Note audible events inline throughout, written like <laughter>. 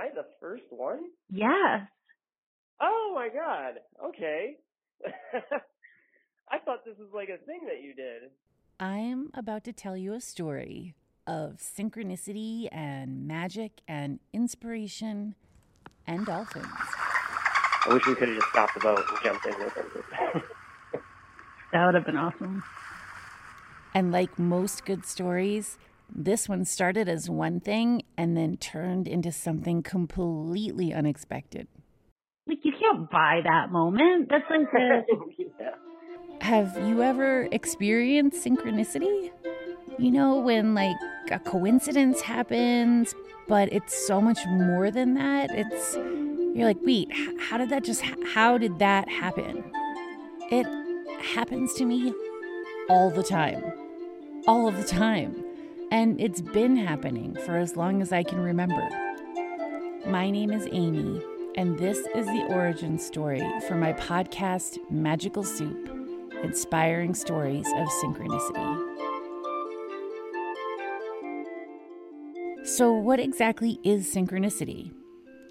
I the first one? Yes. Oh my god. Okay. <laughs> I thought this was like a thing that you did. I'm about to tell you a story of synchronicity and magic and inspiration and dolphins. I wish we could have just stopped the boat and jumped in with it. That would have been awesome. And like most good stories, this one started as one thing and then turned into something completely unexpected. Like you can't buy that moment. That's like a <laughs> yeah. Have you ever experienced synchronicity? You know, when like a coincidence happens, but it's so much more than that. It's, you're like, wait, how did that just, how did that happen? It happens to me all the time. All of the time. And it's been happening for as long as I can remember. My name is Amy, and this is the origin story for my podcast, Magical Soup Inspiring Stories of Synchronicity. So, what exactly is synchronicity?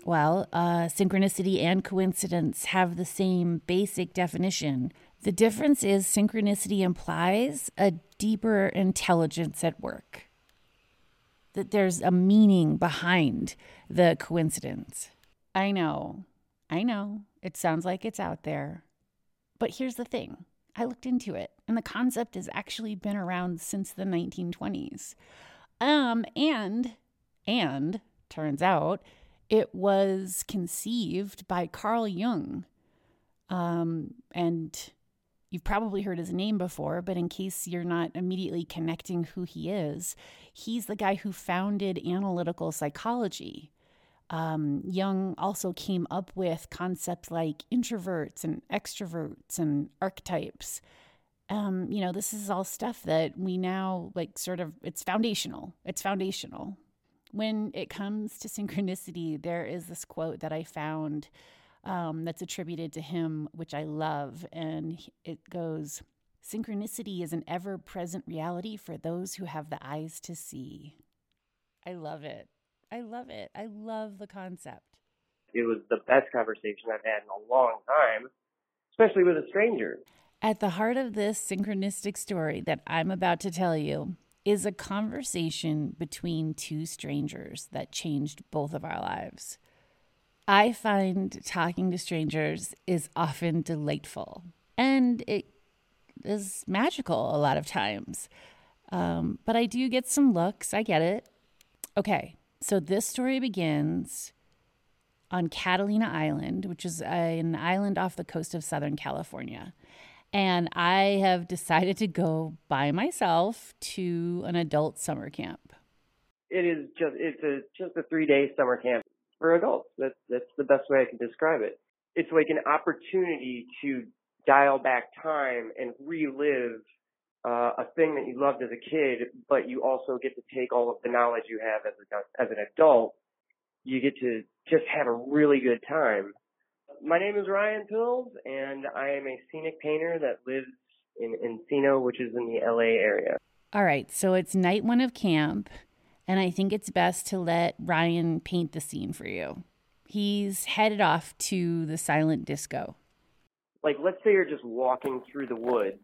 Well, uh, synchronicity and coincidence have the same basic definition. The difference is synchronicity implies a deeper intelligence at work, that there's a meaning behind the coincidence. I know, I know, it sounds like it's out there. But here's the thing I looked into it, and the concept has actually been around since the 1920s. Um, and, and, turns out, it was conceived by Carl Jung. Um, and you've probably heard his name before, but in case you're not immediately connecting who he is, he's the guy who founded analytical psychology. Um, Jung also came up with concepts like introverts and extroverts and archetypes. Um, you know, this is all stuff that we now like sort of, it's foundational. It's foundational. When it comes to synchronicity, there is this quote that I found um, that's attributed to him, which I love. And it goes Synchronicity is an ever present reality for those who have the eyes to see. I love it. I love it. I love the concept. It was the best conversation I've had in a long time, especially with a stranger. At the heart of this synchronistic story that I'm about to tell you is a conversation between two strangers that changed both of our lives. I find talking to strangers is often delightful and it is magical a lot of times. Um, but I do get some looks, I get it. Okay, so this story begins on Catalina Island, which is an island off the coast of Southern California. And I have decided to go by myself to an adult summer camp. It is just it's a just a three day summer camp for adults. That's that's the best way I can describe it. It's like an opportunity to dial back time and relive uh, a thing that you loved as a kid, but you also get to take all of the knowledge you have as a, as an adult. You get to just have a really good time. My name is Ryan Pilz, and I am a scenic painter that lives in Encino, which is in the LA area. All right, so it's night one of camp, and I think it's best to let Ryan paint the scene for you. He's headed off to the silent disco. Like, let's say you're just walking through the woods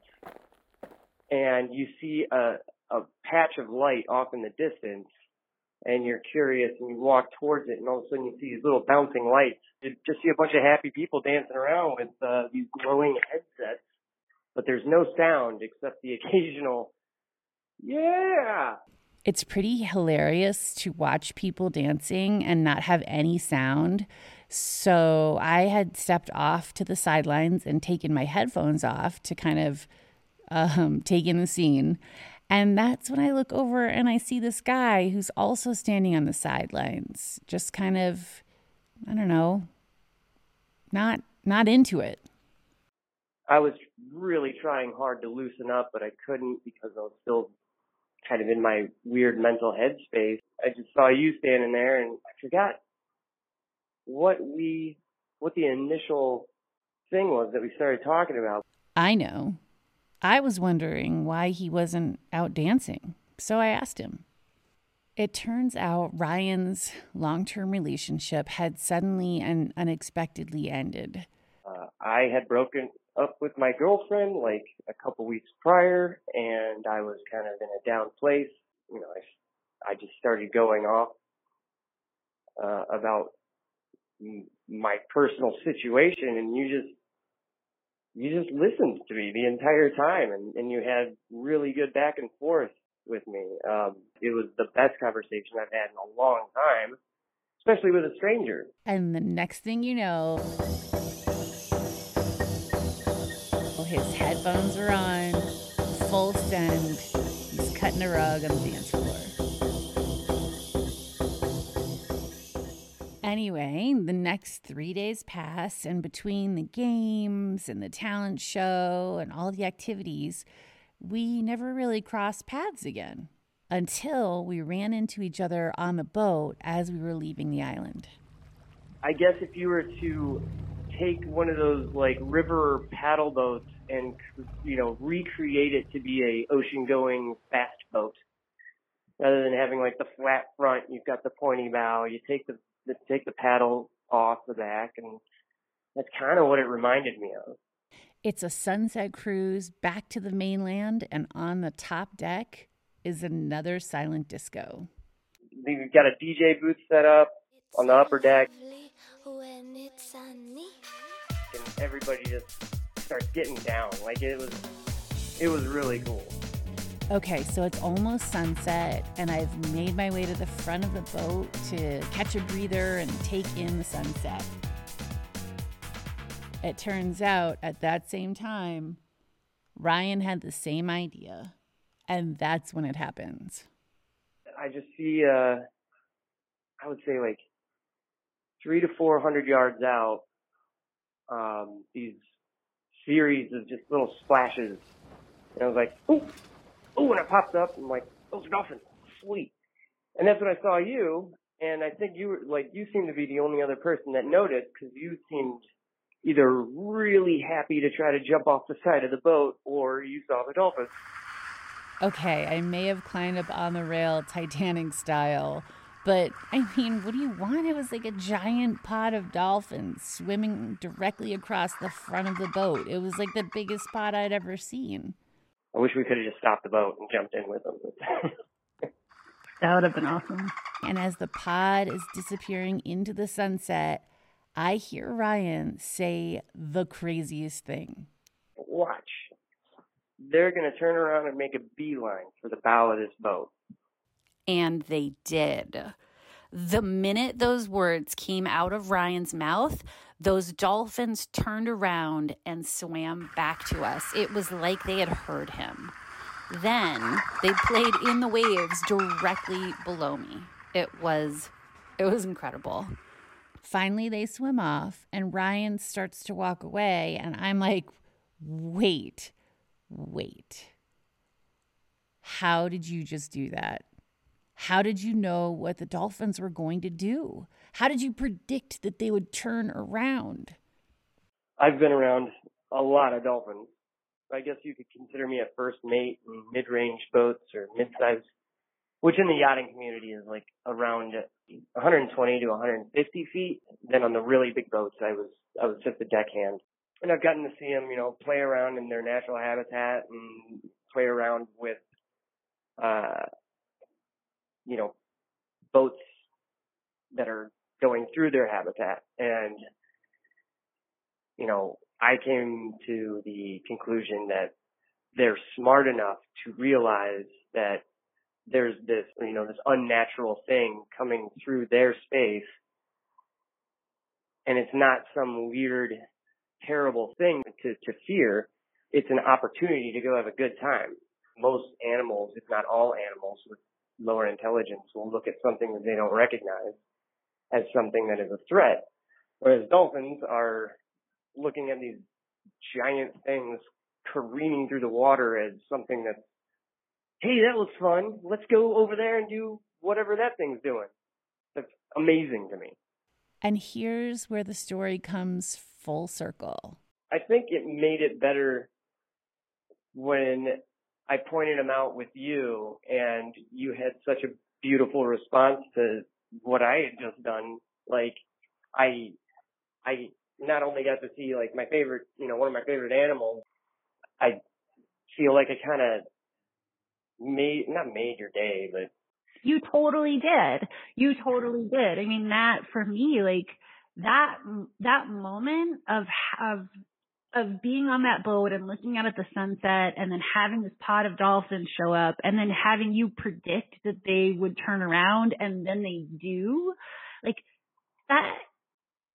and you see a, a patch of light off in the distance and you're curious and you walk towards it and all of a sudden you see these little bouncing lights. You just see a bunch of happy people dancing around with uh, these glowing headsets, but there's no sound except the <laughs> occasional, yeah. It's pretty hilarious to watch people dancing and not have any sound. So I had stepped off to the sidelines and taken my headphones off to kind of um, take in the scene. And that's when I look over and I see this guy who's also standing on the sidelines, just kind of, I don't know, not not into it. I was really trying hard to loosen up, but I couldn't because I was still kind of in my weird mental headspace. I just saw you standing there and I forgot what we, what the initial thing was that we started talking about. I know. I was wondering why he wasn't out dancing. So I asked him. It turns out Ryan's long term relationship had suddenly and unexpectedly ended. I had broken up with my girlfriend like a couple weeks prior, and I was kind of in a down place. You know, I, I just started going off uh, about my personal situation, and you just you just listened to me the entire time, and, and you had really good back and forth with me. Um, it was the best conversation I've had in a long time, especially with a stranger. And the next thing you know, his headphones are on, full send. He's cutting a rug on the dance floor. Anyway, the next three days pass, and between the games and the talent show and all the activities, we never really crossed paths again until we ran into each other on the boat as we were leaving the island. I guess if you were to take one of those like river paddle boats and you know recreate it to be a ocean going fast boat rather than having like the flat front you've got the pointy bow you take the, the take the paddle off the back and that's kind of what it reminded me of it's a sunset cruise back to the mainland, and on the top deck is another silent disco. We've got a DJ booth set up on the upper deck. And everybody just starts getting down. Like it was it was really cool. Okay, so it's almost sunset, and I've made my way to the front of the boat to catch a breather and take in the sunset. It turns out at that same time, Ryan had the same idea, and that's when it happens. I just see, uh, I would say like three to four hundred yards out, um, these series of just little splashes. And I was like, ooh, ooh, and it popped up. and I'm like, those are dolphins, sweet. And that's when I saw you, and I think you were like, you seemed to be the only other person that noticed because you seemed either really happy to try to jump off the side of the boat or you saw the dolphins. Okay, I may have climbed up on the rail Titanic style, but I mean, what do you want? It was like a giant pod of dolphins swimming directly across the front of the boat. It was like the biggest pod I'd ever seen. I wish we could have just stopped the boat and jumped in with them. <laughs> that would have been awesome. And as the pod is disappearing into the sunset, I hear Ryan say the craziest thing. Watch. They're going to turn around and make a beeline for the bow of this boat. And they did. The minute those words came out of Ryan's mouth, those dolphins turned around and swam back to us. It was like they had heard him. Then they played in the waves directly below me. It was it was incredible. Finally, they swim off, and Ryan starts to walk away. And I'm like, wait, wait. How did you just do that? How did you know what the Dolphins were going to do? How did you predict that they would turn around? I've been around a lot of dolphins. I guess you could consider me a first mate in mid-range boats or mid-sized which in the yachting community is like around 120 to 150 feet. Then on the really big boats, I was I was just a deckhand, and I've gotten to see them, you know, play around in their natural habitat and play around with, uh, you know, boats that are going through their habitat, and you know, I came to the conclusion that they're smart enough to realize that there's this, you know, this unnatural thing coming through their space. And it's not some weird, terrible thing to, to fear. It's an opportunity to go have a good time. Most animals, if not all animals with lower intelligence will look at something that they don't recognize as something that is a threat. Whereas dolphins are looking at these giant things careening through the water as something that's hey, that was fun. Let's go over there and do whatever that thing's doing. That's amazing to me. And here's where the story comes full circle. I think it made it better when I pointed them out with you and you had such a beautiful response to what I had just done. Like I, I not only got to see like my favorite, you know, one of my favorite animals, I feel like I kind of made, not made your day, but you totally did. You totally did. I mean, that for me, like that, that moment of, of, of being on that boat and looking out at the sunset and then having this pod of dolphins show up and then having you predict that they would turn around and then they do, like that,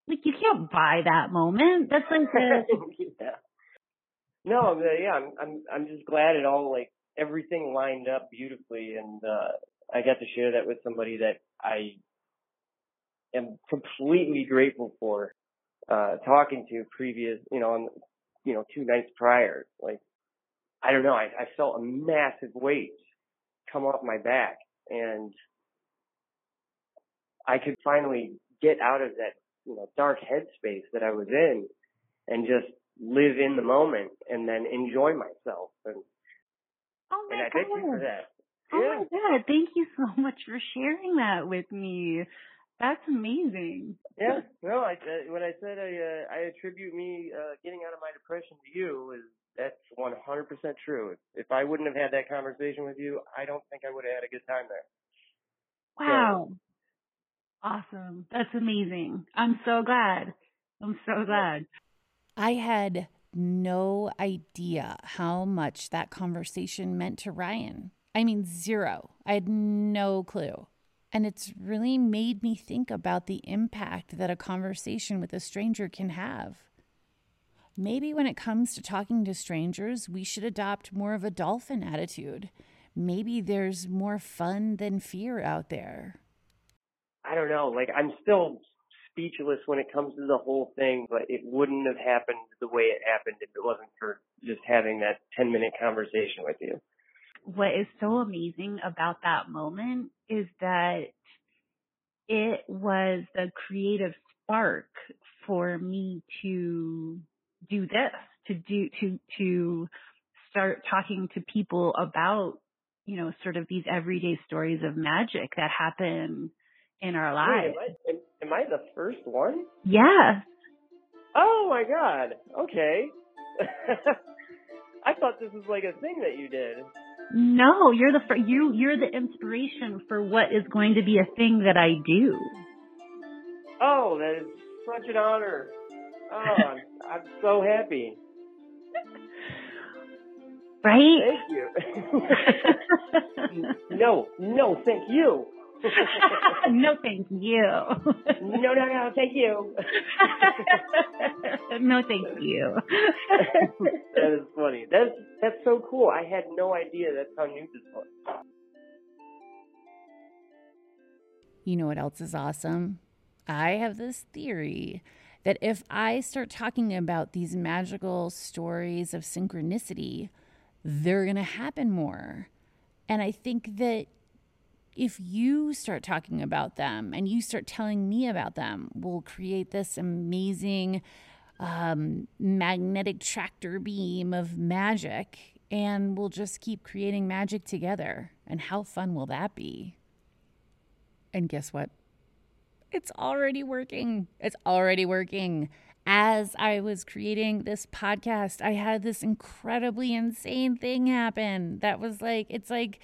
like you can't buy that moment. That's like a, <laughs> yeah. No, yeah, I'm I'm I'm just glad it all like everything lined up beautifully and uh I got to share that with somebody that I am completely grateful for uh talking to previous, you know, on you know, two nights prior. Like I don't know, I, I felt a massive weight come off my back and I could finally get out of that, you know, dark headspace that I was in and just live in the moment and then enjoy myself. And, oh my and I God. thank you for that. Oh yeah. my God. Thank you so <laughs> much for sharing that with me. That's amazing. Yeah, no, I, uh, when I said I, uh, I attribute me, uh, getting out of my depression to you is, that's 100% true. If, if I wouldn't have had that conversation with you, I don't think I would have had a good time there. Wow. Awesome. That's amazing. I'm so glad. I'm so glad. I had no idea how much that conversation meant to Ryan. I mean, zero. I had no clue. And it's really made me think about the impact that a conversation with a stranger can have. Maybe when it comes to talking to strangers, we should adopt more of a dolphin attitude. Maybe there's more fun than fear out there. I don't know. Like I'm still speechless when it comes to the whole thing, but it wouldn't have happened the way it happened if it wasn't for just having that 10 minute conversation with you. What is so amazing about that moment is that it was the creative spark for me to do this, to do, to, to start talking to people about, you know, sort of these everyday stories of magic that happen in our lives. Wait, am, I, am, am I the first one? Yes. Oh my god. Okay. <laughs> I thought this was like a thing that you did. No, you're the fir- you you're the inspiration for what is going to be a thing that I do. Oh, that is such an honor. Oh, I'm, <laughs> I'm so happy. Right? Thank you. <laughs> no, no, thank you. <laughs> no, thank you. no, no, no, thank you. <laughs> no, thank you. <laughs> that is funny. That's that's so cool. I had no idea that's how new this was. You know what else is awesome? I have this theory that if I start talking about these magical stories of synchronicity, they're going to happen more. And I think that if you start talking about them and you start telling me about them, we'll create this amazing um, magnetic tractor beam of magic and we'll just keep creating magic together. And how fun will that be? And guess what? It's already working. It's already working. As I was creating this podcast, I had this incredibly insane thing happen that was like, it's like,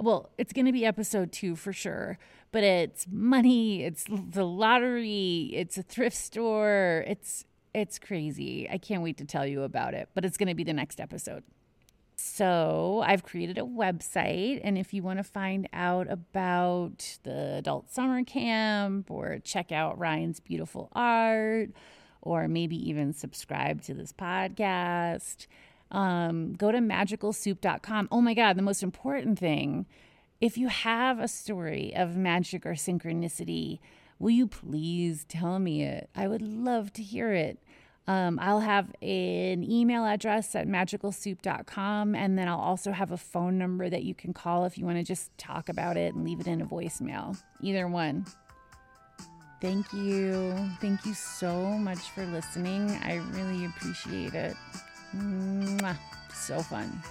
well, it's going to be episode two for sure, but it's money, it's the lottery, it's a thrift store. It's, it's crazy. I can't wait to tell you about it, but it's going to be the next episode. So, I've created a website, and if you want to find out about the adult summer camp or check out Ryan's beautiful art, or maybe even subscribe to this podcast, um, go to magicalsoup.com. Oh my God, the most important thing if you have a story of magic or synchronicity, will you please tell me it? I would love to hear it. Um, I'll have an email address at magicalsoup.com, and then I'll also have a phone number that you can call if you want to just talk about it and leave it in a voicemail. Either one. Thank you. Thank you so much for listening. I really appreciate it. So fun.